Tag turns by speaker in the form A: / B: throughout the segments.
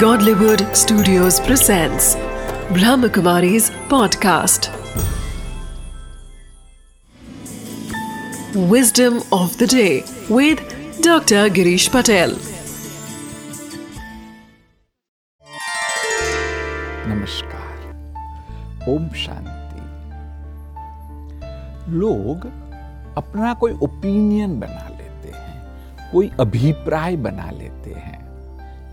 A: Godlywood Studios presents Brahmakumari's podcast. Wisdom of the day with Dr. Girish Patel.
B: नमस्कार ओम शांति लोग अपना कोई opinion बना लेते हैं कोई अभिप्राय बना लेते हैं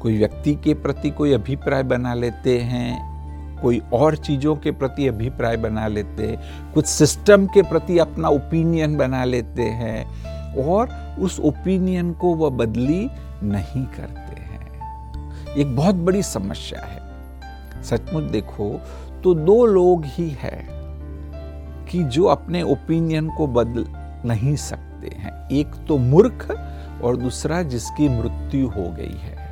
B: कोई व्यक्ति के प्रति कोई अभिप्राय बना लेते हैं, कोई और चीज़ों के प्रति अभिप्राय बना लेते हैं, कुछ सिस्टम के प्रति अपना ओपिनियन बना लेते हैं और उस ओपिनियन को वह बदली नहीं करते हैं। एक बहुत बड़ी समस्या है। सचमुच देखो तो दो लोग ही है कि जो अपने ओपिनियन को बदल नहीं सकते हैं। एक तो मूर्ख और दूसरा जिसकी मृत्यु हो गई है।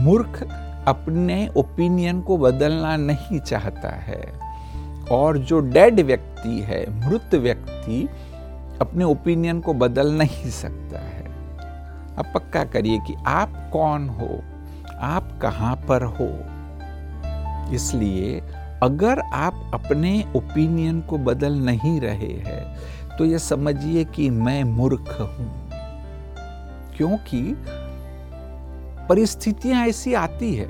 B: मूर्ख अपने ओपिनियन को बदलना नहीं चाहता है। और जो डेड व्यक्ति है, मृत व्यक्ति, अपने ओपिनियन को बदल नहीं सकता है। अब पक्का करिए कि आप कौन हो? आप कहाँ पर हो? इसलिए अगर आप अपने ओपिनियन को बदल नहीं रहे हैं तो यह समझिए कि मैं मूर्ख हूँ। क्योंकि परिस्थितियाँ ऐसी आती है।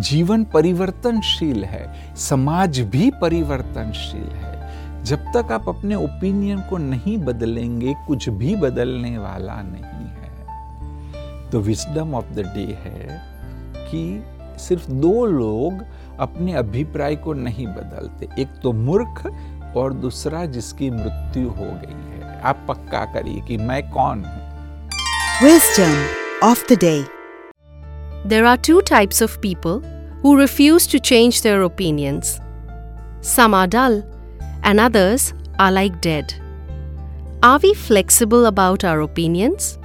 B: जीवन परिवर्तनशील है, समाज भी परिवर्तनशील है। जब तक आप अपने ओपिनियन को नहीं बदलेंगे, कुछ भी बदलने वाला नहीं है। तो विजडम ऑफ़ द डे है कि सिर्फ़ दो लोग अपने अभिप्राय को नहीं बदलते। एक तो मूर्ख और दूसरा जिसकी मृत्यु हो गई है। आप पक्का करिए कि मैं कौन हूँ?
C: Wisdom of the day
D: There are two types of people who refuse to change their opinions. Some are dull, and others are like dead. Are we flexible about our opinions?